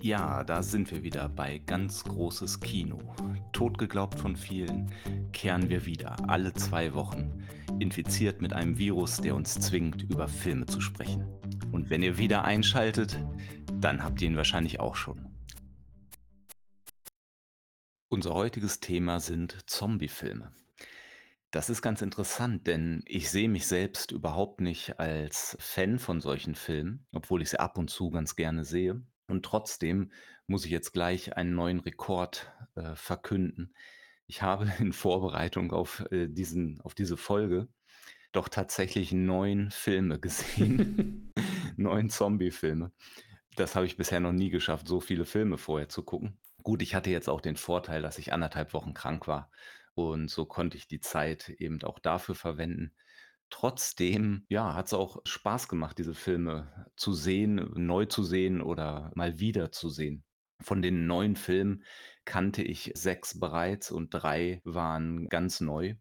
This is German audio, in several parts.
Ja, da sind wir wieder bei ganz großes Kino. Totgeglaubt von vielen, kehren wir wieder alle zwei Wochen, infiziert mit einem Virus, der uns zwingt, über Filme zu sprechen. Und wenn ihr wieder einschaltet, dann habt ihr ihn wahrscheinlich auch schon. Unser heutiges Thema sind Zombiefilme. Das ist ganz interessant, denn ich sehe mich selbst überhaupt nicht als Fan von solchen Filmen, obwohl ich sie ab und zu ganz gerne sehe. Und trotzdem muss ich jetzt gleich einen neuen Rekord äh, verkünden. Ich habe in Vorbereitung auf, äh, diesen, auf diese Folge doch tatsächlich neun Filme gesehen. neun Zombie-Filme. Das habe ich bisher noch nie geschafft, so viele Filme vorher zu gucken. Gut, ich hatte jetzt auch den Vorteil, dass ich anderthalb Wochen krank war und so konnte ich die Zeit eben auch dafür verwenden. Trotzdem, ja, hat es auch Spaß gemacht, diese Filme zu sehen, neu zu sehen oder mal wieder zu sehen. Von den neuen Filmen kannte ich sechs bereits und drei waren ganz neu.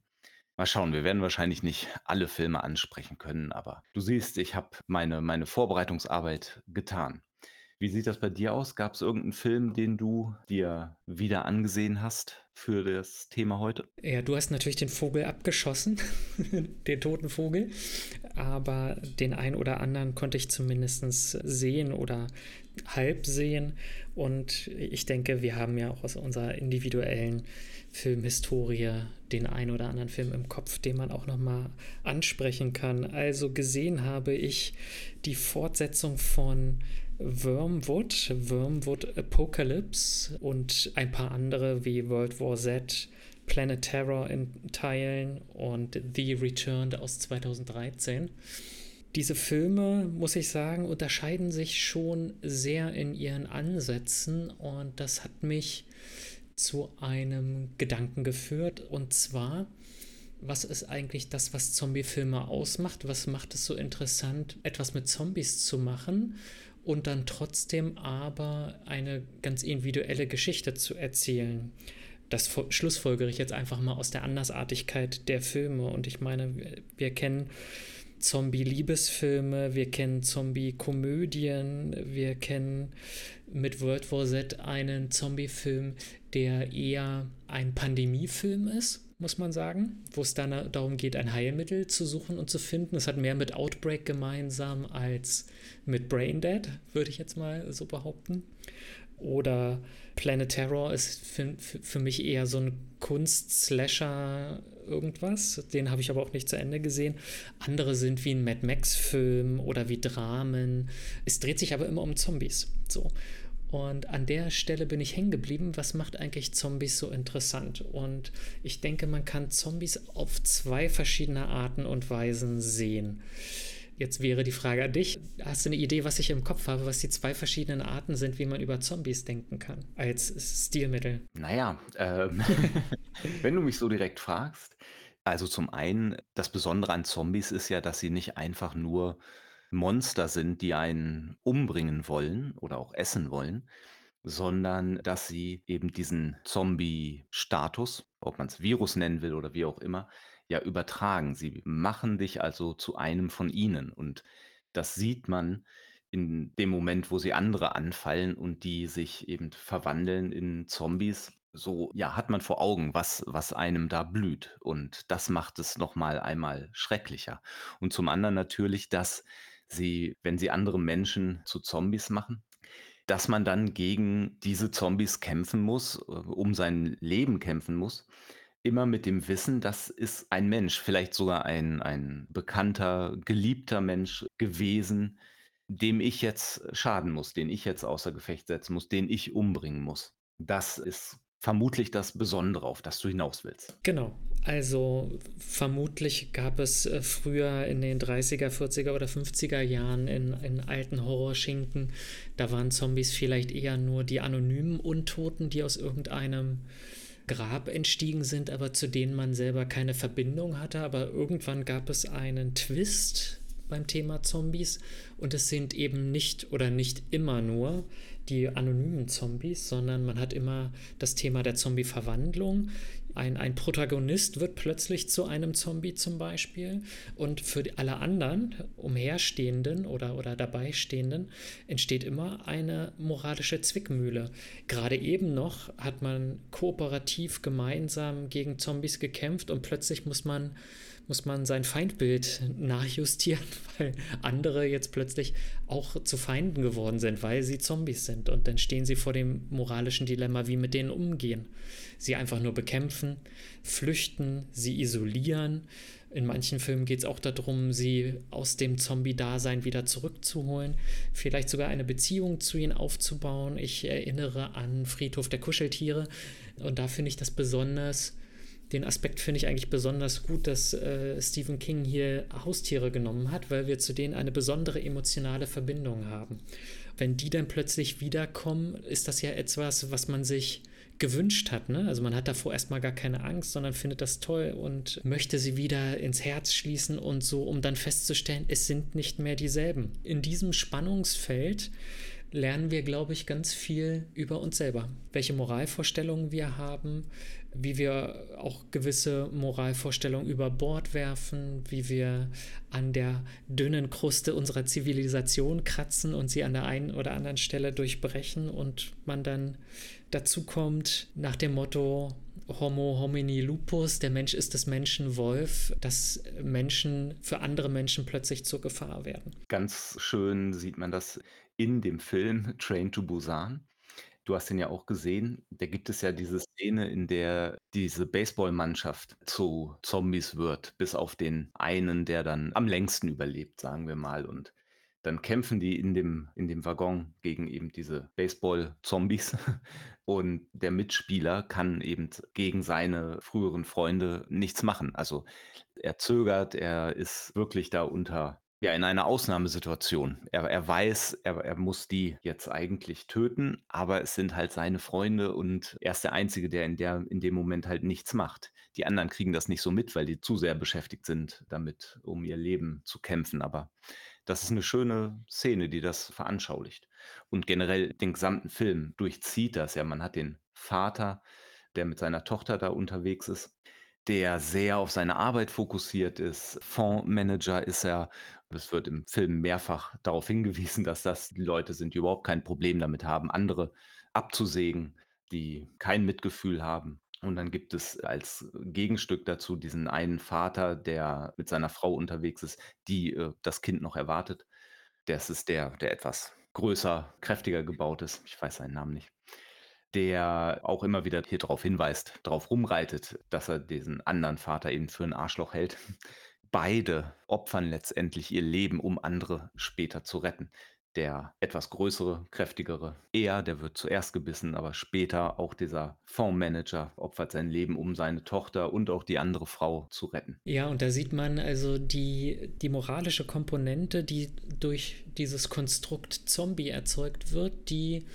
Mal schauen, wir werden wahrscheinlich nicht alle Filme ansprechen können, aber du siehst, ich habe meine, meine Vorbereitungsarbeit getan. Wie sieht das bei dir aus? Gab es irgendeinen Film, den du dir wieder angesehen hast für das Thema heute? Ja, du hast natürlich den Vogel abgeschossen, den toten Vogel, aber den einen oder anderen konnte ich zumindest sehen oder halb sehen. Und ich denke, wir haben ja auch aus unserer individuellen Filmhistorie den einen oder anderen Film im Kopf, den man auch nochmal ansprechen kann. Also gesehen habe ich die Fortsetzung von Wormwood, Wormwood Apocalypse und ein paar andere wie World War Z, Planet Terror in Teilen und The Returned aus 2013. Diese Filme, muss ich sagen, unterscheiden sich schon sehr in ihren Ansätzen und das hat mich zu einem Gedanken geführt und zwar, was ist eigentlich das, was Zombie-Filme ausmacht? Was macht es so interessant, etwas mit Zombies zu machen? Und dann trotzdem aber eine ganz individuelle Geschichte zu erzählen. Das schlussfolgere ich jetzt einfach mal aus der Andersartigkeit der Filme. Und ich meine, wir kennen Zombie-Liebesfilme, wir kennen Zombie-Komödien, wir kennen mit World War Z einen Zombie-Film, der eher ein Pandemiefilm ist muss man sagen, wo es dann darum geht, ein Heilmittel zu suchen und zu finden. Es hat mehr mit Outbreak gemeinsam als mit Braindead, würde ich jetzt mal so behaupten. Oder Planet Terror ist für, für, für mich eher so ein Kunst-Slasher irgendwas. Den habe ich aber auch nicht zu Ende gesehen. Andere sind wie ein Mad Max-Film oder wie Dramen. Es dreht sich aber immer um Zombies. So. Und an der Stelle bin ich hängen geblieben. Was macht eigentlich Zombies so interessant? Und ich denke, man kann Zombies auf zwei verschiedene Arten und Weisen sehen. Jetzt wäre die Frage an dich. Hast du eine Idee, was ich im Kopf habe, was die zwei verschiedenen Arten sind, wie man über Zombies denken kann, als Stilmittel? Naja, ähm, wenn du mich so direkt fragst, also zum einen, das Besondere an Zombies ist ja, dass sie nicht einfach nur Monster sind, die einen umbringen wollen oder auch essen wollen, sondern dass sie eben diesen Zombie-Status, ob man es Virus nennen will oder wie auch immer, ja übertragen. Sie machen dich also zu einem von ihnen und das sieht man in dem Moment, wo sie andere anfallen und die sich eben verwandeln in Zombies. So, ja, hat man vor Augen, was, was einem da blüht. Und das macht es nochmal einmal schrecklicher. Und zum anderen natürlich, dass sie, wenn sie andere Menschen zu Zombies machen, dass man dann gegen diese Zombies kämpfen muss, äh, um sein Leben kämpfen muss, immer mit dem Wissen, das ist ein Mensch, vielleicht sogar ein, ein bekannter, geliebter Mensch gewesen, dem ich jetzt schaden muss, den ich jetzt außer Gefecht setzen muss, den ich umbringen muss. Das ist vermutlich das Besondere, auf das du hinaus willst. Genau. Also vermutlich gab es äh, früher in den 30er, 40er oder 50er Jahren in, in alten Horrorschinken, da waren Zombies vielleicht eher nur die anonymen Untoten, die aus irgendeinem Grab entstiegen sind, aber zu denen man selber keine Verbindung hatte. Aber irgendwann gab es einen Twist beim Thema Zombies. Und es sind eben nicht oder nicht immer nur die anonymen Zombies, sondern man hat immer das Thema der Zombie-Verwandlung. Ein, ein Protagonist wird plötzlich zu einem Zombie zum Beispiel und für alle anderen Umherstehenden oder, oder Dabeistehenden entsteht immer eine moralische Zwickmühle. Gerade eben noch hat man kooperativ gemeinsam gegen Zombies gekämpft und plötzlich muss man muss man sein Feindbild nachjustieren, weil andere jetzt plötzlich auch zu Feinden geworden sind, weil sie Zombies sind. Und dann stehen sie vor dem moralischen Dilemma, wie mit denen umgehen. Sie einfach nur bekämpfen, flüchten, sie isolieren. In manchen Filmen geht es auch darum, sie aus dem Zombie-Dasein wieder zurückzuholen, vielleicht sogar eine Beziehung zu ihnen aufzubauen. Ich erinnere an Friedhof der Kuscheltiere und da finde ich das besonders den Aspekt finde ich eigentlich besonders gut, dass äh, Stephen King hier Haustiere genommen hat, weil wir zu denen eine besondere emotionale Verbindung haben. Wenn die dann plötzlich wiederkommen, ist das ja etwas, was man sich gewünscht hat. Ne? Also man hat davor erstmal gar keine Angst, sondern findet das toll und möchte sie wieder ins Herz schließen und so, um dann festzustellen, es sind nicht mehr dieselben. In diesem Spannungsfeld lernen wir, glaube ich, ganz viel über uns selber. Welche Moralvorstellungen wir haben, wie wir auch gewisse Moralvorstellungen über Bord werfen, wie wir an der dünnen Kruste unserer Zivilisation kratzen und sie an der einen oder anderen Stelle durchbrechen und man dann dazu kommt nach dem Motto Homo homini lupus, der Mensch ist des Menschen Wolf, dass Menschen für andere Menschen plötzlich zur Gefahr werden. Ganz schön sieht man das in dem Film Train to Busan. Du hast ihn ja auch gesehen. Da gibt es ja diese Szene, in der diese Baseballmannschaft zu Zombies wird, bis auf den einen, der dann am längsten überlebt, sagen wir mal. Und dann kämpfen die in dem, in dem Waggon gegen eben diese Baseball-Zombies. Und der Mitspieler kann eben gegen seine früheren Freunde nichts machen. Also er zögert, er ist wirklich da unter ja, in einer Ausnahmesituation. Er er weiß, er er muss die jetzt eigentlich töten, aber es sind halt seine Freunde und er ist der Einzige, der in der in dem Moment halt nichts macht. Die anderen kriegen das nicht so mit, weil die zu sehr beschäftigt sind damit, um ihr Leben zu kämpfen. Aber das ist eine schöne Szene, die das veranschaulicht. Und generell den gesamten Film durchzieht das ja. Man hat den Vater, der mit seiner Tochter da unterwegs ist, der sehr auf seine Arbeit fokussiert ist. Fondsmanager ist er es wird im Film mehrfach darauf hingewiesen, dass das die Leute sind, die überhaupt kein Problem damit haben, andere abzusägen, die kein Mitgefühl haben. Und dann gibt es als Gegenstück dazu diesen einen Vater, der mit seiner Frau unterwegs ist, die äh, das Kind noch erwartet. Das ist der, der etwas größer, kräftiger gebaut ist. Ich weiß seinen Namen nicht. Der auch immer wieder hier darauf hinweist, darauf rumreitet, dass er diesen anderen Vater eben für ein Arschloch hält beide opfern letztendlich ihr Leben, um andere später zu retten. Der etwas größere, kräftigere, er, der wird zuerst gebissen, aber später auch dieser Fondsmanager opfert sein Leben, um seine Tochter und auch die andere Frau zu retten. Ja, und da sieht man also die, die moralische Komponente, die durch dieses Konstrukt Zombie erzeugt wird, die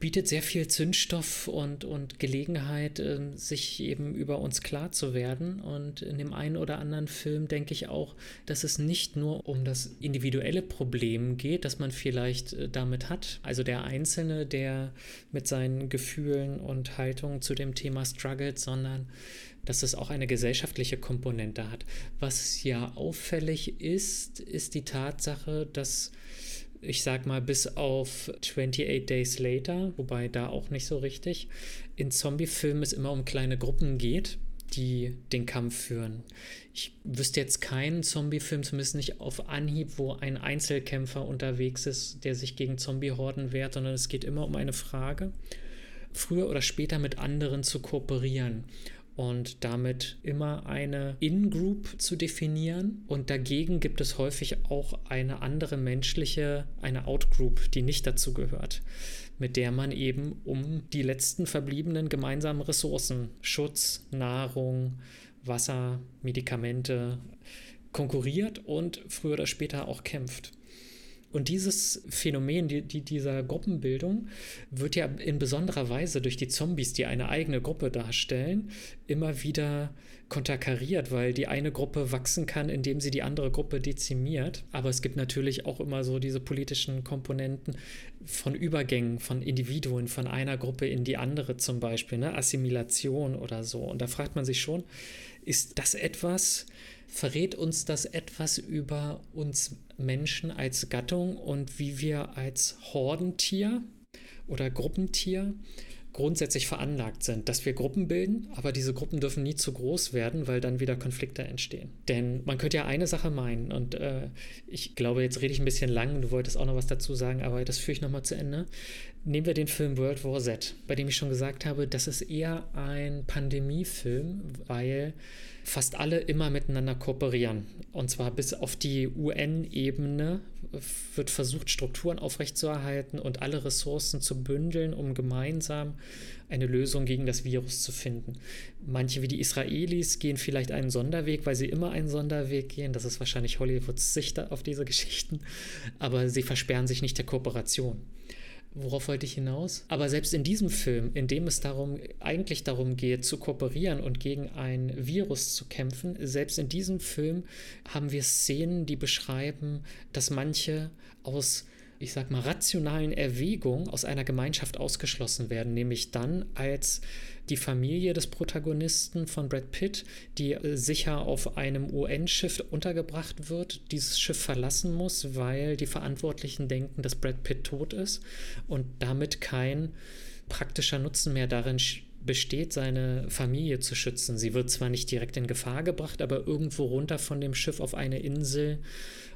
bietet sehr viel Zündstoff und, und Gelegenheit, äh, sich eben über uns klar zu werden. Und in dem einen oder anderen Film denke ich auch, dass es nicht nur um das individuelle Problem geht, das man vielleicht äh, damit hat. Also der Einzelne, der mit seinen Gefühlen und Haltungen zu dem Thema struggelt, sondern dass es auch eine gesellschaftliche Komponente hat. Was ja auffällig ist, ist die Tatsache, dass ich sag mal, bis auf 28 Days Later, wobei da auch nicht so richtig, in Zombie-Filmen es immer um kleine Gruppen geht, die den Kampf führen. Ich wüsste jetzt keinen Zombie-Film, zumindest nicht auf Anhieb, wo ein Einzelkämpfer unterwegs ist, der sich gegen Zombie-Horden wehrt, sondern es geht immer um eine Frage, früher oder später mit anderen zu kooperieren und damit immer eine In-Group zu definieren. Und dagegen gibt es häufig auch eine andere menschliche, eine Out-Group, die nicht dazu gehört, mit der man eben um die letzten verbliebenen gemeinsamen Ressourcen, Schutz, Nahrung, Wasser, Medikamente konkurriert und früher oder später auch kämpft. Und dieses Phänomen, die, die, dieser Gruppenbildung, wird ja in besonderer Weise durch die Zombies, die eine eigene Gruppe darstellen, immer wieder konterkariert, weil die eine Gruppe wachsen kann, indem sie die andere Gruppe dezimiert. Aber es gibt natürlich auch immer so diese politischen Komponenten von Übergängen von Individuen von einer Gruppe in die andere zum Beispiel, ne? Assimilation oder so. Und da fragt man sich schon, ist das etwas, verrät uns das etwas über uns Menschen als Gattung und wie wir als Hordentier oder Gruppentier grundsätzlich veranlagt sind, dass wir Gruppen bilden, aber diese Gruppen dürfen nie zu groß werden, weil dann wieder Konflikte entstehen. Denn man könnte ja eine Sache meinen, und äh, ich glaube, jetzt rede ich ein bisschen lang, du wolltest auch noch was dazu sagen, aber das führe ich nochmal zu Ende. Nehmen wir den Film World War Z, bei dem ich schon gesagt habe, das ist eher ein Pandemiefilm, weil fast alle immer miteinander kooperieren. Und zwar bis auf die UN-Ebene wird versucht, Strukturen aufrechtzuerhalten und alle Ressourcen zu bündeln, um gemeinsam eine Lösung gegen das Virus zu finden. Manche wie die Israelis gehen vielleicht einen Sonderweg, weil sie immer einen Sonderweg gehen. Das ist wahrscheinlich Hollywoods Sicht auf diese Geschichten. Aber sie versperren sich nicht der Kooperation. Worauf wollte ich hinaus? Aber selbst in diesem Film, in dem es darum, eigentlich darum geht, zu kooperieren und gegen ein Virus zu kämpfen, selbst in diesem Film haben wir Szenen, die beschreiben, dass manche aus ich sag mal, rationalen Erwägungen aus einer Gemeinschaft ausgeschlossen werden, nämlich dann, als die Familie des Protagonisten von Brad Pitt, die äh, sicher auf einem UN-Schiff untergebracht wird, dieses Schiff verlassen muss, weil die Verantwortlichen denken, dass Brad Pitt tot ist und damit kein praktischer Nutzen mehr darin besteht, seine Familie zu schützen. Sie wird zwar nicht direkt in Gefahr gebracht, aber irgendwo runter von dem Schiff auf eine Insel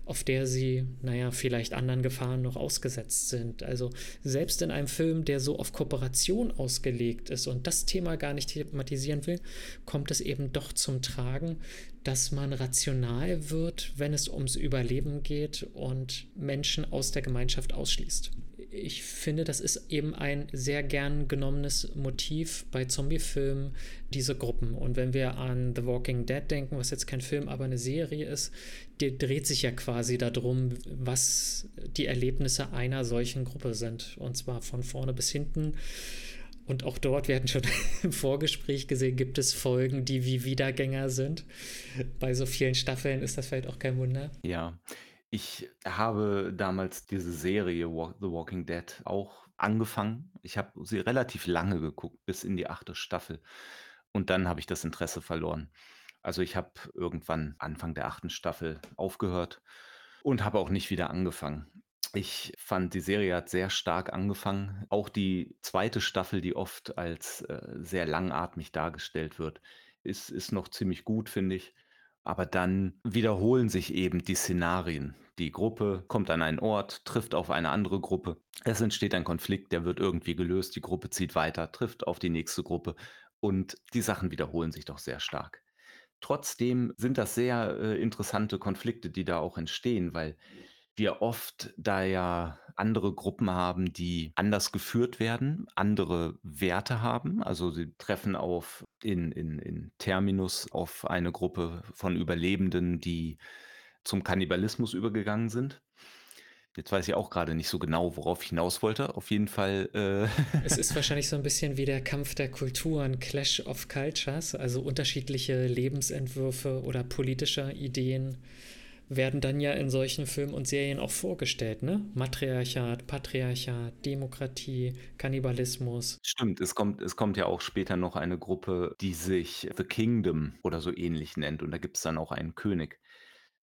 auf der sie, naja, vielleicht anderen Gefahren noch ausgesetzt sind. Also selbst in einem Film, der so auf Kooperation ausgelegt ist und das Thema gar nicht thematisieren will, kommt es eben doch zum Tragen, dass man rational wird, wenn es ums Überleben geht und Menschen aus der Gemeinschaft ausschließt ich finde, das ist eben ein sehr gern genommenes Motiv bei Zombiefilmen, diese Gruppen. Und wenn wir an The Walking Dead denken, was jetzt kein Film, aber eine Serie ist, die dreht sich ja quasi darum, was die Erlebnisse einer solchen Gruppe sind. Und zwar von vorne bis hinten. Und auch dort, wir hatten schon im Vorgespräch gesehen, gibt es Folgen, die wie Wiedergänger sind. Bei so vielen Staffeln ist das vielleicht auch kein Wunder. Ja, ich habe damals diese Serie The Walking Dead auch angefangen. Ich habe sie relativ lange geguckt, bis in die achte Staffel. Und dann habe ich das Interesse verloren. Also ich habe irgendwann Anfang der achten Staffel aufgehört und habe auch nicht wieder angefangen. Ich fand, die Serie hat sehr stark angefangen. Auch die zweite Staffel, die oft als äh, sehr langatmig dargestellt wird, ist, ist noch ziemlich gut, finde ich. Aber dann wiederholen sich eben die Szenarien. Die Gruppe kommt an einen Ort, trifft auf eine andere Gruppe. Es entsteht ein Konflikt, der wird irgendwie gelöst. Die Gruppe zieht weiter, trifft auf die nächste Gruppe. Und die Sachen wiederholen sich doch sehr stark. Trotzdem sind das sehr äh, interessante Konflikte, die da auch entstehen, weil wir oft da ja andere Gruppen haben, die anders geführt werden, andere Werte haben. Also sie treffen auf in, in, in Terminus auf eine Gruppe von Überlebenden, die zum Kannibalismus übergegangen sind. Jetzt weiß ich auch gerade nicht so genau, worauf ich hinaus wollte. Auf jeden Fall. Äh es ist wahrscheinlich so ein bisschen wie der Kampf der Kulturen, Clash of Cultures, also unterschiedliche Lebensentwürfe oder politische Ideen werden dann ja in solchen Filmen und Serien auch vorgestellt, ne? Matriarchat, Patriarchat, Demokratie, Kannibalismus. Stimmt, es kommt, es kommt ja auch später noch eine Gruppe, die sich The Kingdom oder so ähnlich nennt. Und da gibt es dann auch einen König.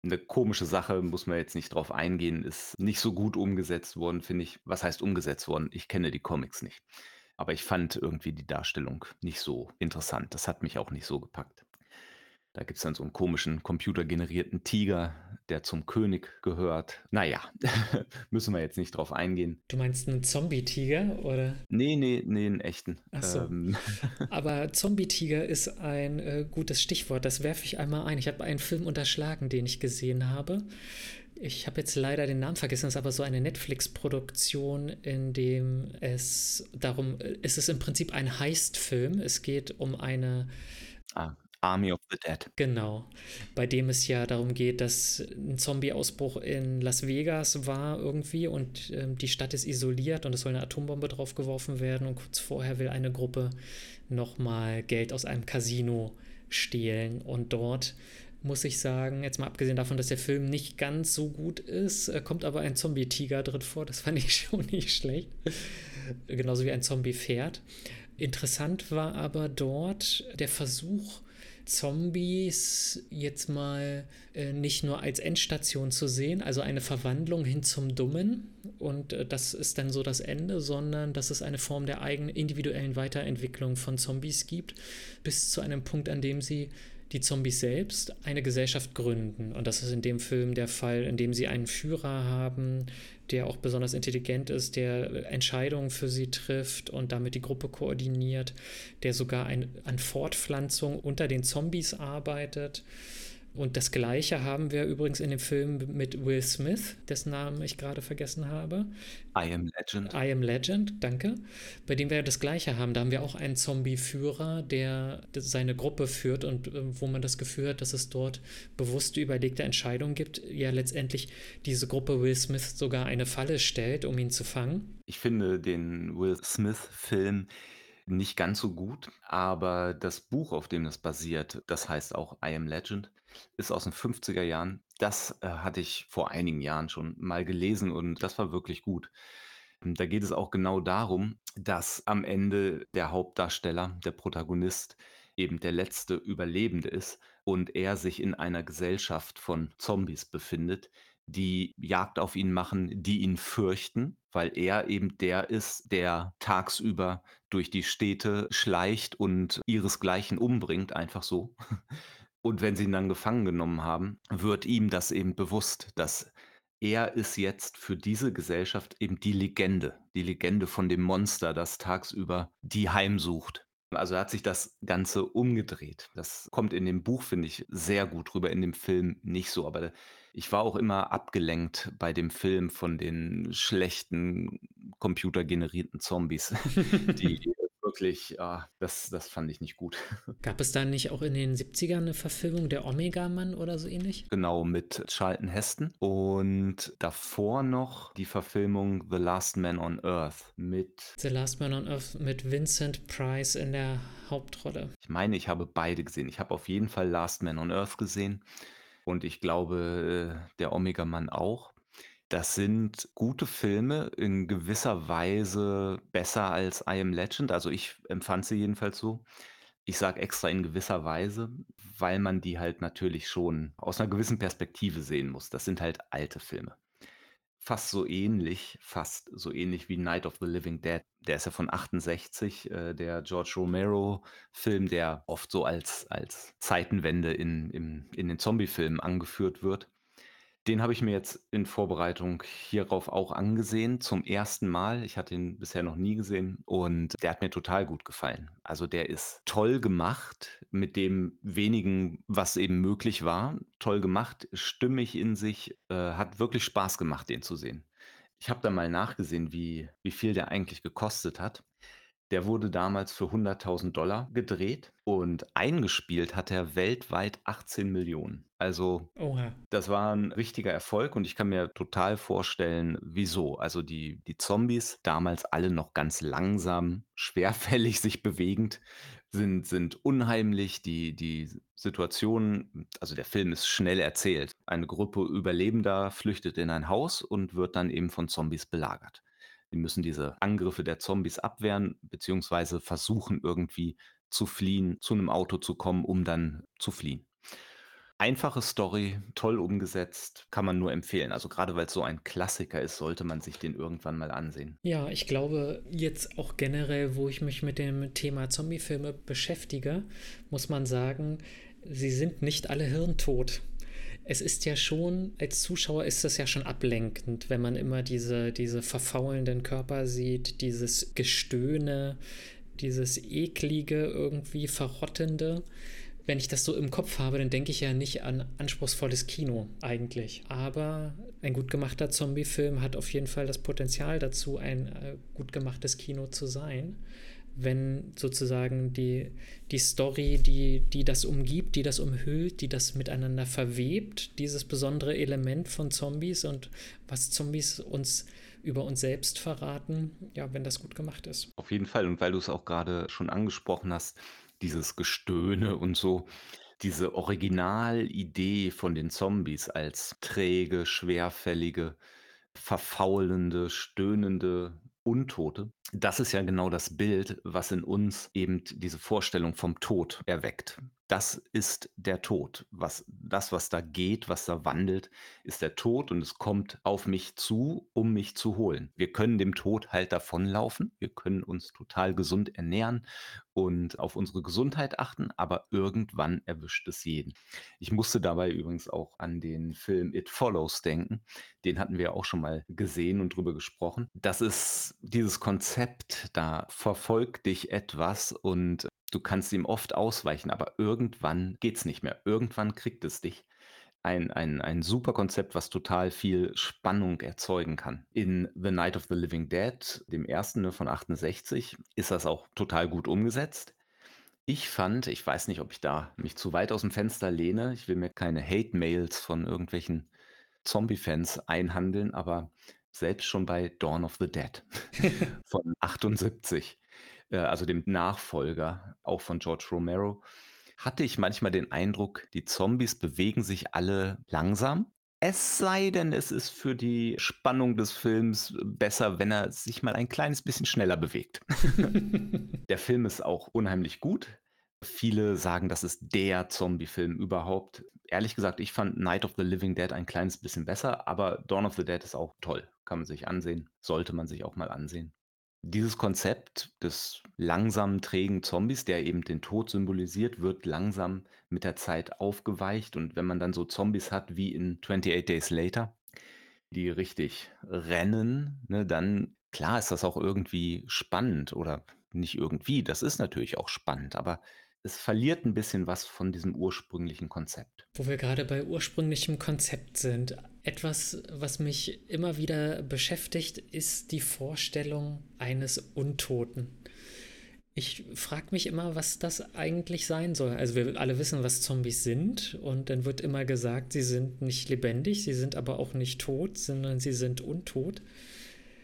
Eine komische Sache, muss man jetzt nicht drauf eingehen, ist nicht so gut umgesetzt worden, finde ich. Was heißt umgesetzt worden? Ich kenne die Comics nicht. Aber ich fand irgendwie die Darstellung nicht so interessant. Das hat mich auch nicht so gepackt. Da gibt es dann so einen komischen computergenerierten Tiger, der zum König gehört. Naja, müssen wir jetzt nicht drauf eingehen. Du meinst einen Zombie-Tiger, oder? Nee, nee, nee, einen echten. Ach so. Ähm. Aber Zombie-Tiger ist ein äh, gutes Stichwort. Das werfe ich einmal ein. Ich habe einen Film unterschlagen, den ich gesehen habe. Ich habe jetzt leider den Namen vergessen, es ist aber so eine Netflix-Produktion, in dem es darum, es ist im Prinzip ein Heist-Film. Es geht um eine Ah, Army of the Dead. Genau. Bei dem es ja darum geht, dass ein Zombie-Ausbruch in Las Vegas war irgendwie und äh, die Stadt ist isoliert und es soll eine Atombombe draufgeworfen werden und kurz vorher will eine Gruppe nochmal Geld aus einem Casino stehlen und dort muss ich sagen, jetzt mal abgesehen davon, dass der Film nicht ganz so gut ist, äh, kommt aber ein Zombie-Tiger drin vor. Das fand ich schon nicht schlecht. Genauso wie ein Zombie-Pferd. Interessant war aber dort der Versuch, Zombies jetzt mal äh, nicht nur als Endstation zu sehen, also eine Verwandlung hin zum Dummen und äh, das ist dann so das Ende, sondern dass es eine Form der eigenen individuellen Weiterentwicklung von Zombies gibt, bis zu einem Punkt, an dem sie die Zombies selbst eine Gesellschaft gründen. Und das ist in dem Film der Fall, in dem sie einen Führer haben, der auch besonders intelligent ist, der Entscheidungen für sie trifft und damit die Gruppe koordiniert, der sogar ein, an Fortpflanzung unter den Zombies arbeitet. Und das Gleiche haben wir übrigens in dem Film mit Will Smith, dessen Namen ich gerade vergessen habe. I Am Legend. I Am Legend, danke. Bei dem wir ja das Gleiche haben. Da haben wir auch einen Zombie-Führer, der seine Gruppe führt und äh, wo man das Gefühl hat, dass es dort bewusste, überlegte Entscheidungen gibt. Ja, letztendlich diese Gruppe Will Smith sogar eine Falle stellt, um ihn zu fangen. Ich finde den Will Smith-Film nicht ganz so gut, aber das Buch, auf dem das basiert, das heißt auch I Am Legend, ist aus den 50er Jahren. Das äh, hatte ich vor einigen Jahren schon mal gelesen und das war wirklich gut. Ähm, da geht es auch genau darum, dass am Ende der Hauptdarsteller, der Protagonist, eben der letzte Überlebende ist und er sich in einer Gesellschaft von Zombies befindet, die Jagd auf ihn machen, die ihn fürchten, weil er eben der ist, der tagsüber durch die Städte schleicht und ihresgleichen umbringt, einfach so. Und wenn sie ihn dann gefangen genommen haben, wird ihm das eben bewusst, dass er ist jetzt für diese Gesellschaft eben die Legende, die Legende von dem Monster, das tagsüber die heimsucht. Also hat sich das Ganze umgedreht. Das kommt in dem Buch, finde ich, sehr gut rüber, in dem Film nicht so. Aber ich war auch immer abgelenkt bei dem Film von den schlechten computergenerierten Zombies, die wirklich, ah, das, das fand ich nicht gut. Gab es da nicht auch in den 70ern eine Verfilmung der Omega-Mann oder so ähnlich? Genau, mit Charlton Heston und davor noch die Verfilmung The Last Man on Earth mit The Last Man on Earth mit Vincent Price in der Hauptrolle. Ich meine, ich habe beide gesehen. Ich habe auf jeden Fall Last Man on Earth gesehen und ich glaube, äh, der Omega-Mann auch. Das sind gute Filme, in gewisser Weise besser als I Am Legend. Also, ich empfand sie jedenfalls so. Ich sage extra in gewisser Weise, weil man die halt natürlich schon aus einer gewissen Perspektive sehen muss. Das sind halt alte Filme. Fast so ähnlich fast so ähnlich wie Night of the Living Dead. Der ist ja von 68, äh, der George Romero-Film, der oft so als als Zeitenwende in im in den Zombie-Filmen angeführt wird. Den habe ich mir jetzt in Vorbereitung hierauf auch angesehen, zum ersten Mal. Ich hatte ihn bisher noch nie gesehen und der hat mir total gut gefallen. Also, der ist toll gemacht mit dem wenigen, was eben möglich war. Toll gemacht, stimmig in sich, äh, hat wirklich Spaß gemacht, den zu sehen. Ich habe da mal nachgesehen, wie wie viel der eigentlich gekostet hat. Der wurde damals für 100.000 gedreht und eingespielt hat er weltweit 18 Millionen. Also, Oha. das war ein richtiger Erfolg und ich kann mir total vorstellen, wieso. Also, die die Zombies, damals alle noch ganz langsam, schwerfällig sich bewegend, sind sind unheimlich. Die die Situation also, der Film ist schnell erzählt. Eine Gruppe Überlebender flüchtet in ein Haus und wird dann eben von Zombies belagert. Die müssen diese Angriffe der Zombies abwehren, beziehungsweise versuchen irgendwie zu fliehen, zu einem Auto zu kommen, um dann zu fliehen. Einfache Story, toll umgesetzt, kann man nur empfehlen. Also gerade weil es so ein Klassiker ist, sollte man sich den irgendwann mal ansehen. Ja, ich glaube, jetzt auch generell, wo ich mich mit dem Thema Zombiefilme beschäftige, muss man sagen, sie sind nicht alle hirntot es ist ja schon, als Zuschauer ist das ja schon ablenkend, wenn man immer diese, diese verfaulenden Körper sieht, dieses Gestöhne, dieses eklige, irgendwie verrottende. Wenn ich das so im Kopf habe, dann denke ich ja nicht an anspruchsvolles Kino eigentlich. Aber ein gut gemachter Zombie-Film hat auf jeden Fall das Potenzial dazu, ein äh, gut gemachtes Kino zu sein wenn sozusagen die, die Story, die, die das umgibt, die das umhüllt, die das miteinander verwebt, dieses besondere Element von Zombies und was Zombies uns über uns selbst verraten, ja, wenn das gut gemacht ist. Auf jeden Fall. Und weil du es auch gerade schon angesprochen hast, dieses Gestöhne und so, diese Originalidee von den Zombies als träge, schwerfällige, verfaulende, stöhnende Untote, das ist ja genau das Bild, was in uns eben diese Vorstellung vom Tod erweckt. Das ist der Tod. Was das, was da geht, was da wandelt, ist der Tod und es kommt auf mich zu, um mich zu holen. Wir können dem Tod halt davonlaufen. Wir können uns total gesund ernähren und auf unsere Gesundheit achten, aber irgendwann erwischt es jeden. Ich musste dabei übrigens auch an den Film It Follows denken. Den hatten wir auch schon mal gesehen und drüber gesprochen. Das ist dieses Konzept, da verfolgt dich etwas und du kannst ihm oft ausweichen, aber irgendwann geht's nicht mehr. Irgendwann kriegt es dich. Ein, ein, ein super Konzept, was total viel Spannung erzeugen kann. In The Night of the Living Dead, dem ersten ne, von 68, ist das auch total gut umgesetzt. Ich fand, ich weiß nicht, ob ich da mich zu weit aus dem Fenster lehne. Ich will mir keine Hate-Mails von irgendwelchen Zombie-Fans einhandeln, aber selbst schon bei Dawn of the Dead von 78, äh, also dem Nachfolger, auch von George Romero, hatte ich manchmal den Eindruck, die Zombies bewegen sich alle langsam. Es sei denn, es ist für die Spannung des Films besser, wenn er sich mal ein kleines bisschen schneller bewegt. Der Film ist auch unheimlich gut. Viele sagen, das ist der Zombie-Film überhaupt. Ehrlich gesagt, ich fand Night of the Living Dead ein kleines bisschen besser, aber Dawn of the Dead ist auch toll. Kann man sich ansehen. Sollte man sich auch mal ansehen. Dieses Konzept des langsamen, trägen Zombies, der eben den Tod symbolisiert, wird langsam mit der Zeit aufgeweicht. Und wenn man dann so Zombies hat wie in 28 Days Later, die richtig rennen, ne, dann klar ist das auch irgendwie spannend oder nicht irgendwie, das ist natürlich auch spannend, aber es verliert ein bisschen was von diesem ursprünglichen Konzept. Wo wir gerade bei ursprünglichem Konzept sind. Etwas, was mich immer wieder beschäftigt, ist die Vorstellung eines Untoten. Ich frage mich immer, was das eigentlich sein soll. Also wir alle wissen, was Zombies sind und dann wird immer gesagt, sie sind nicht lebendig, sie sind aber auch nicht tot, sondern sie sind untot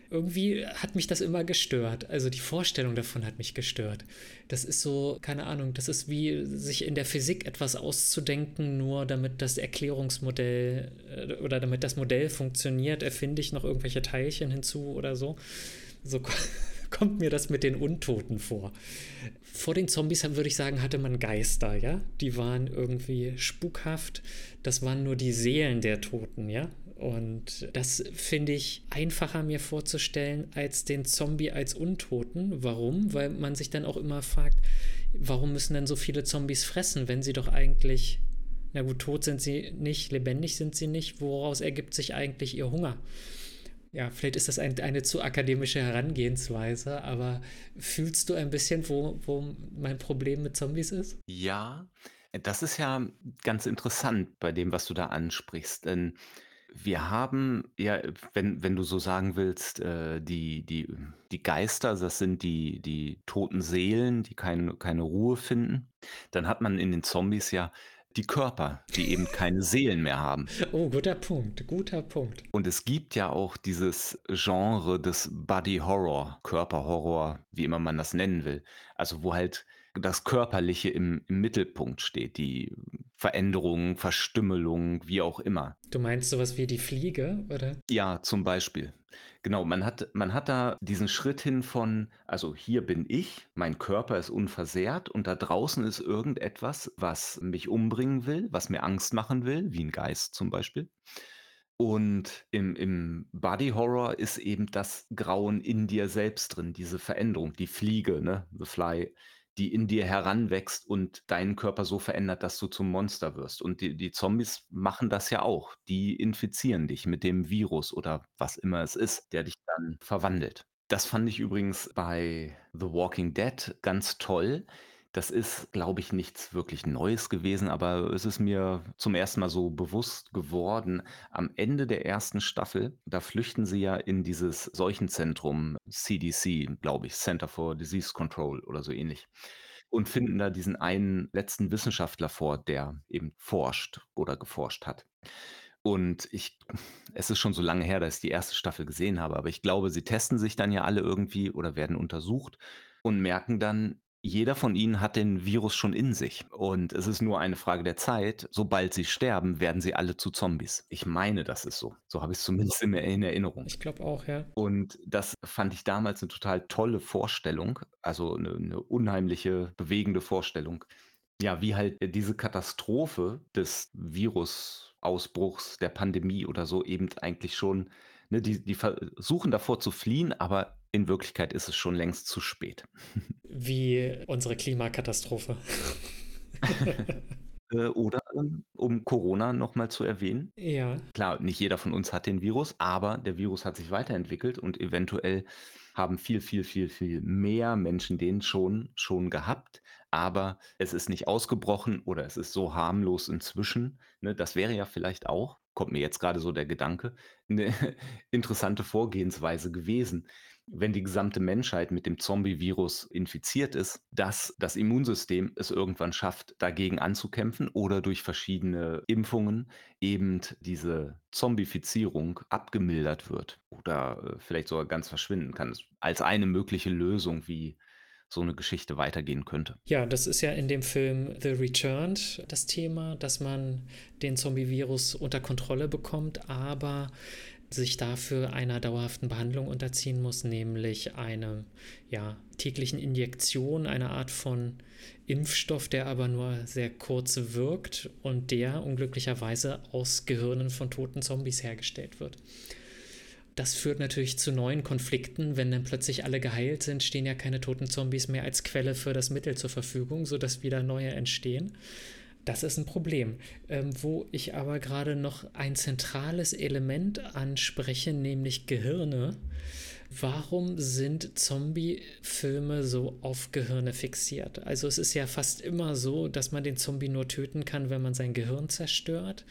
irgendwie hat mich das immer gestört. Also die Vorstellung davon hat mich gestört. Das ist so, keine Ahnung, das ist wie sich in der Physik etwas auszudenken, nur damit das Erklärungsmodell äh, oder damit das Modell funktioniert, erfinde ich noch irgendwelche Teilchen hinzu oder so. So kommt mir das mit den Untoten vor. Vor den Zombies, würde ich sagen, hatte man Geister, ja? Die waren irgendwie spukhaft. Das waren nur die Seelen der Toten, ja? Und das finde ich einfacher mir vorzustellen als den Zombie als Untoten. Warum? Weil man sich dann auch immer fragt, warum müssen denn so viele Zombies fressen, wenn sie doch eigentlich, na gut, tot sind sie nicht, lebendig sind sie nicht, woraus ergibt sich eigentlich ihr Hunger? Ja, vielleicht ist das ein, eine zu akademische Herangehensweise, aber fühlst du ein bisschen, wo, wo mein Problem mit Zombies ist? Ja, das ist ja ganz interessant bei dem, was du da ansprichst. Denn wir haben ja, wenn wenn du so sagen willst, äh, die die die Geister, das sind die die toten Seelen, die kein keine Ruhe finden. Dann hat man in den Zombies ja die Körper, die eben keine Seelen mehr haben. Oh, guter Punkt, guter Punkt. Und es gibt ja auch dieses Genre des Body Horror, Körperhorror, wie immer man das nennen will. Also, wo halt das Körperliche im im Mittelpunkt steht, die Veränderungen, Verstümmelung, wie auch immer. Du meinst sowas wie die Fliege, oder? Ja, zum Beispiel. Genau, man hat man hat da diesen Schritt hin von, also hier bin ich, mein Körper ist unversehrt und da draußen ist irgendetwas, was mich umbringen will, was mir Angst machen will, wie ein Geist zum Beispiel. Und im im Body Horror ist eben das Grauen in dir selbst drin, diese Veränderung, die Fliege, ne, The Fly die in dir heranwächst und deinen Körper so verändert, dass du zum Monster wirst. Und die, die Zombies machen das ja auch. Die infizieren dich mit dem Virus oder was immer es ist, der dich dann verwandelt. Das fand ich übrigens bei The Walking Dead ganz toll, Das ist, glaube ich, nichts wirklich Neues gewesen, aber es ist mir zum ersten Mal so bewusst geworden. Am Ende der ersten Staffel, da flüchten sie ja in dieses Seuchenzentrum CDC, glaube ich, Center for Disease Control oder so ähnlich und finden da diesen einen letzten Wissenschaftler vor, der eben forscht oder geforscht hat. Und ich es ist schon so lange her, dass ich die erste Staffel gesehen habe, aber ich glaube, sie testen sich dann ja alle irgendwie oder werden untersucht und merken dann, jeder von ihnen hat den Virus schon in sich. Und es ist nur eine Frage der Zeit. Sobald sie sterben, werden sie alle zu Zombies. Ich meine, das ist so. So habe ich es zumindest in in Erinnerung. Ich glaube auch, ja. Und das fand ich damals eine total tolle Vorstellung, also eine 'ne unheimliche, bewegende Vorstellung. Ja, wie halt, diese Katastrophe des Virusausbruchs, der Pandemie oder so eben eigentlich schon ne, die die versuchen davor zu fliehen, aber in Wirklichkeit ist es schon längst zu spät. Wie unsere Klimakatastrophe. Äh, oder, ähm, um Corona noch mal zu erwähnen. Ja. Klar, nicht jeder von uns hat den Virus, aber der Virus hat sich weiterentwickelt und eventuell haben viel, viel, viel, viel mehr Menschen den schon schon gehabt, aber es ist nicht ausgebrochen oder es ist so harmlos inzwischen, ne? Das wäre ja vielleicht auch kommt mir jetzt gerade so der Gedanke, eine interessante Vorgehensweise gewesen wenn die gesamte Menschheit mit dem Zombie-Virus infiziert ist, dass das Immunsystem es irgendwann schafft, dagegen anzukämpfen oder durch verschiedene Impfungen eben diese Zombifizierung abgemildert wird oder äh, vielleicht sogar ganz verschwinden kann. Als eine mögliche Lösung, wie so eine Geschichte weitergehen könnte. Ja, das ist ja in dem Film The Returned das Thema, dass man den Zombie-Virus unter Kontrolle bekommt, aber sich dafür einer dauerhaften Behandlung unterziehen muss, nämlich einer ja, täglichen Injektion, einer Art von Impfstoff, der aber nur sehr kurz wirkt und der unglücklicherweise aus Gehirnen von toten Zombies hergestellt wird. Das führt natürlich zu neuen Konflikten. Wenn dann plötzlich alle geheilt sind, stehen ja keine toten Zombies mehr als Quelle für das Mittel zur Verfügung, sodass wieder neue entstehen. Das ist ein Problem. Ähm, wo ich aber gerade noch ein zentrales Element anspreche, nämlich Gehirne. Warum sind Zombie-Filme so auf Gehirne fixiert? Also es ist ja fast immer so, dass man den Zombie nur töten kann, wenn man sein Gehirn zerstört.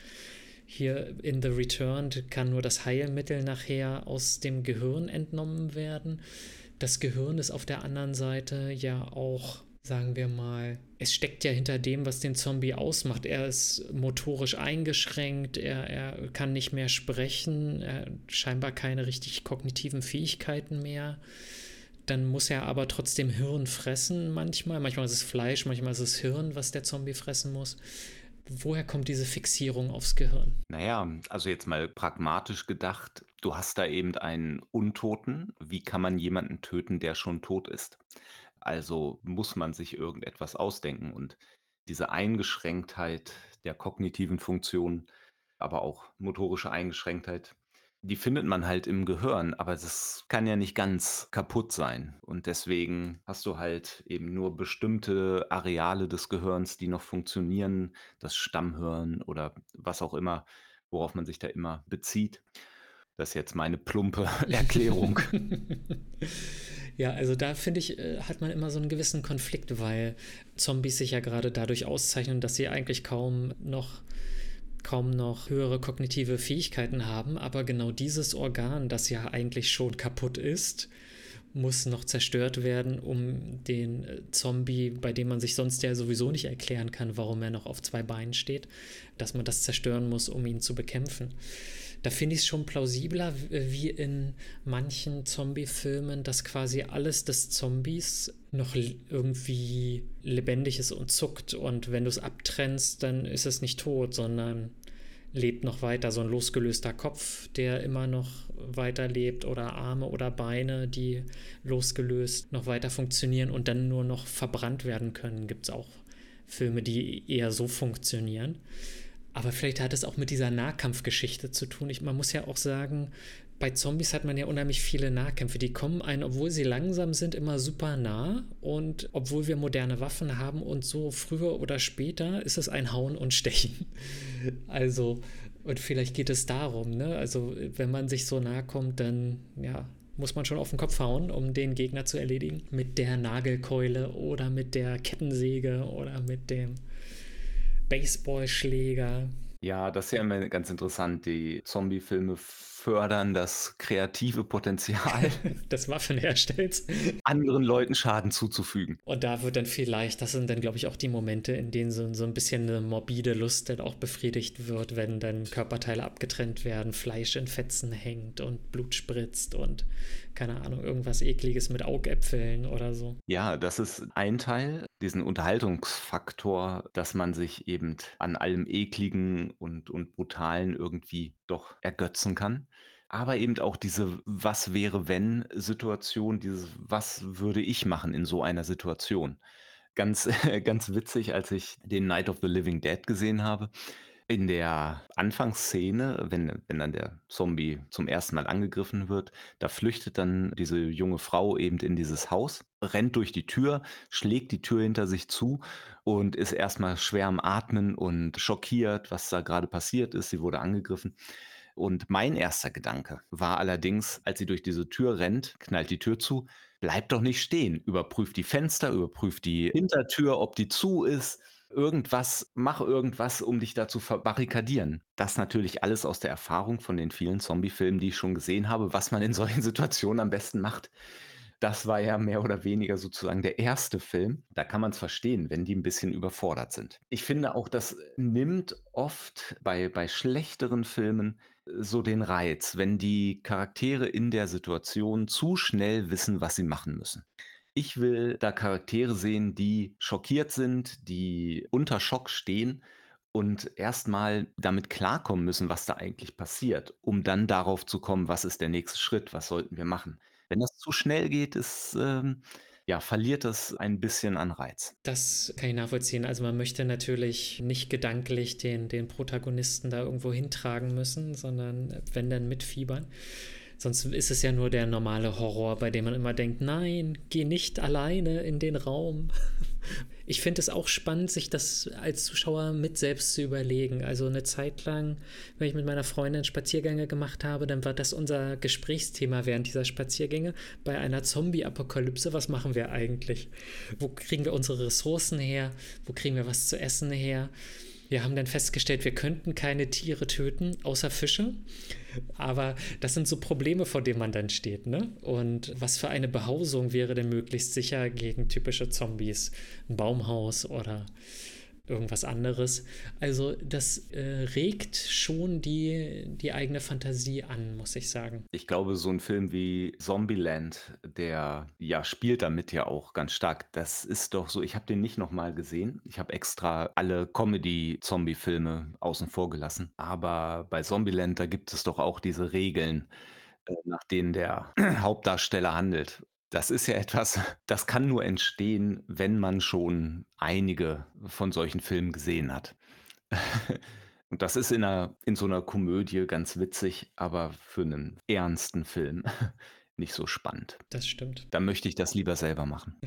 Hier in The Return kann nur das Heilmittel nachher aus dem Gehirn entnommen werden. Das Gehirn ist auf der anderen Seite ja auch sagen wir mal, es steckt ja hinter dem, was den Zombie ausmacht. Er ist motorisch eingeschränkt, er, er kann nicht mehr sprechen, er scheinbar keine richtig kognitiven Fähigkeiten mehr. Dann muss er aber trotzdem Hirn fressen manchmal. Manchmal ist es Fleisch, manchmal ist es Hirn, was der Zombie fressen muss. Woher kommt diese Fixierung aufs Gehirn? Naja, also jetzt mal pragmatisch gedacht, du hast da eben einen Untoten. Wie kann man jemanden töten, der schon tot ist? Also muss man sich irgendetwas ausdenken und diese Eingeschränktheit der kognitiven Funktionen, aber auch motorische Eingeschränktheit, die findet man halt im Gehirn, aber das kann ja nicht ganz kaputt sein. Und deswegen hast du halt eben nur bestimmte Areale des Gehirns, die noch funktionieren, das Stammhirn oder was auch immer, worauf man sich da immer bezieht. Das ist jetzt meine plumpe Erklärung. Ja, also da finde ich, äh, hat man immer so einen gewissen Konflikt, weil Zombies sich ja gerade dadurch auszeichnen, dass sie eigentlich kaum noch kaum noch höhere kognitive Fähigkeiten haben, aber genau dieses Organ, das ja eigentlich schon kaputt ist, muss noch zerstört werden, um den äh, Zombie, bei dem man sich sonst ja sowieso nicht erklären kann, warum er noch auf zwei Beinen steht, dass man das zerstören muss, um ihn zu bekämpfen da finde ich es schon plausibler, wie in manchen Zombie-Filmen, dass quasi alles des Zombies noch irgendwie lebendig ist und zuckt. Und wenn du es abtrennst, dann ist es nicht tot, sondern lebt noch weiter. So ein losgelöster Kopf, der immer noch weiterlebt oder Arme oder Beine, die losgelöst noch weiter funktionieren und dann nur noch verbrannt werden können. Gibt es auch Filme, die eher so funktionieren. Aber vielleicht hat es auch mit dieser Nahkampfgeschichte zu tun. Ich, man muss ja auch sagen, bei Zombies hat man ja unheimlich viele Nahkämpfe. Die kommen einen, obwohl sie langsam sind, immer super nah. Und obwohl wir moderne Waffen haben und so früher oder später ist es ein Hauen und Stechen. Also, und vielleicht geht es darum, ne? Also, wenn man sich so nahe kommt, dann, ja, muss man schon auf den Kopf hauen, um den Gegner zu erledigen. Mit der Nagelkeule oder mit der Kettensäge oder mit dem Baseballschläger. Ja, das ist ja immer ganz interessant. Die Zombie-Filme fördern das kreative Potenzial des Waffenherstellens, anderen Leuten Schaden zuzufügen. Und da wird dann vielleicht, das sind dann, glaube ich, auch die Momente, in denen so, so ein bisschen eine morbide Lust dann auch befriedigt wird, wenn dann Körperteile abgetrennt werden, Fleisch in Fetzen hängt und Blut spritzt und keine Ahnung, irgendwas Ekliges mit Augäpfeln oder so. Ja, das ist ein Teil, diesen Unterhaltungsfaktor, dass man sich eben an allem Ekligen und, und Brutalen irgendwie doch ergötzen kann. Aber eben auch diese Was wäre wenn Situation, dieses Was würde ich machen in so einer Situation. Ganz, ganz witzig, als ich den Night of the Living Dead gesehen habe. In der Anfangsszene, wenn, wenn dann der Zombie zum ersten Mal angegriffen wird, da flüchtet dann diese junge Frau eben in dieses Haus, rennt durch die Tür, schlägt die Tür hinter sich zu und ist erstmal schwer am Atmen und schockiert, was da gerade passiert ist. Sie wurde angegriffen. Und mein erster Gedanke war allerdings, als sie durch diese Tür rennt, knallt die Tür zu, bleib doch nicht stehen, überprüft die Fenster, überprüft die Hintertür, ob die zu ist irgendwas, mach irgendwas, um dich da zu verbarrikadieren. Das natürlich alles aus der Erfahrung von den vielen Zombie-Filmen, die ich schon gesehen habe, was man in solchen Situationen am besten macht. Das war ja mehr oder weniger sozusagen der erste Film. Da kann man es verstehen, wenn die ein bisschen überfordert sind. Ich finde auch, das nimmt oft bei, bei schlechteren Filmen so den Reiz, wenn die Charaktere in der Situation zu schnell wissen, was sie machen müssen. Ich will da Charaktere sehen, die schockiert sind, die unter Schock stehen und erstmal damit klarkommen müssen, was da eigentlich passiert, um dann darauf zu kommen, was ist der nächste Schritt, was sollten wir machen. Wenn das zu schnell geht, ist, ähm, ja, verliert das ein bisschen an Reiz. Das kann ich nachvollziehen. Also man möchte natürlich nicht gedanklich den, den Protagonisten da irgendwo hintragen müssen, sondern wenn dann mitfiebern. Sonst ist es ja nur der normale Horror, bei dem man immer denkt, nein, geh nicht alleine in den Raum. Ich finde es auch spannend, sich das als Zuschauer mit selbst zu überlegen. Also eine Zeit lang, wenn ich mit meiner Freundin Spaziergänge gemacht habe, dann war das unser Gesprächsthema während dieser Spaziergänge. Bei einer Zombie-Apokalypse, was machen wir eigentlich? Wo kriegen wir unsere Ressourcen her? Wo kriegen wir was zu essen her? Wir haben dann festgestellt, wir könnten keine Tiere töten, außer Fische. Aber das sind so Probleme, vor denen man dann steht. Ne? Und was für eine Behausung wäre denn möglichst sicher gegen typische Zombies? Ein Baumhaus oder irgendwas anderes. Also das äh, regt schon die, die eigene Fantasie an, muss ich sagen. Ich glaube, so ein Film wie Zombieland, der ja spielt damit ja auch ganz stark. Das ist doch so, ich habe den nicht nochmal gesehen. Ich habe extra alle Comedy-Zombie-Filme außen vor gelassen. Aber bei Zombieland, da gibt es doch auch diese Regeln, äh, nach denen der Hauptdarsteller handelt. Das ist ja etwas, das kann nur entstehen, wenn man schon einige von solchen Filmen gesehen hat. Und das ist in 'ner in so einer Komödie ganz witzig, aber für einen ernsten Film nicht so spannend. Das stimmt. Da möchte ich das lieber selber machen.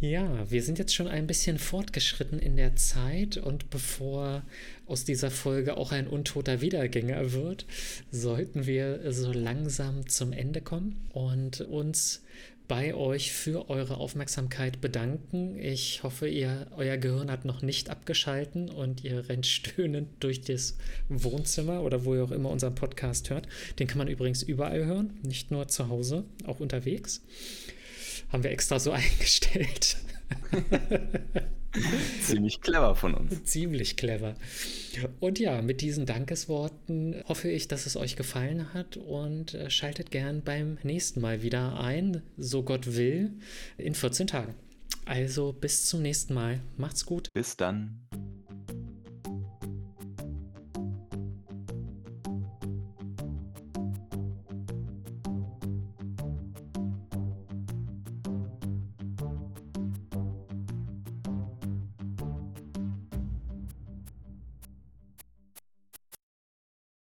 Ja, wir sind jetzt schon ein bisschen fortgeschritten in der Zeit und bevor aus dieser Folge auch ein untoter Wiedergänger wird, sollten wir so langsam zum Ende kommen und uns bei euch für eure Aufmerksamkeit bedanken. Ich hoffe, ihr, euer Gehirn hat noch nicht abgeschalten und ihr rennt stöhnend durch das Wohnzimmer oder wo ihr auch immer unseren Podcast hört. Den kann man übrigens überall hören, nicht nur zu Hause, auch unterwegs. Haben wir extra so eingestellt. Ziemlich clever von uns. Ziemlich clever. Und ja, mit diesen Dankesworten hoffe ich, dass es euch gefallen hat und äh, schaltet gern beim nächsten Mal wieder ein, so Gott will, in 14 Tagen. Also bis zum nächsten Mal. Macht's gut. Bis dann.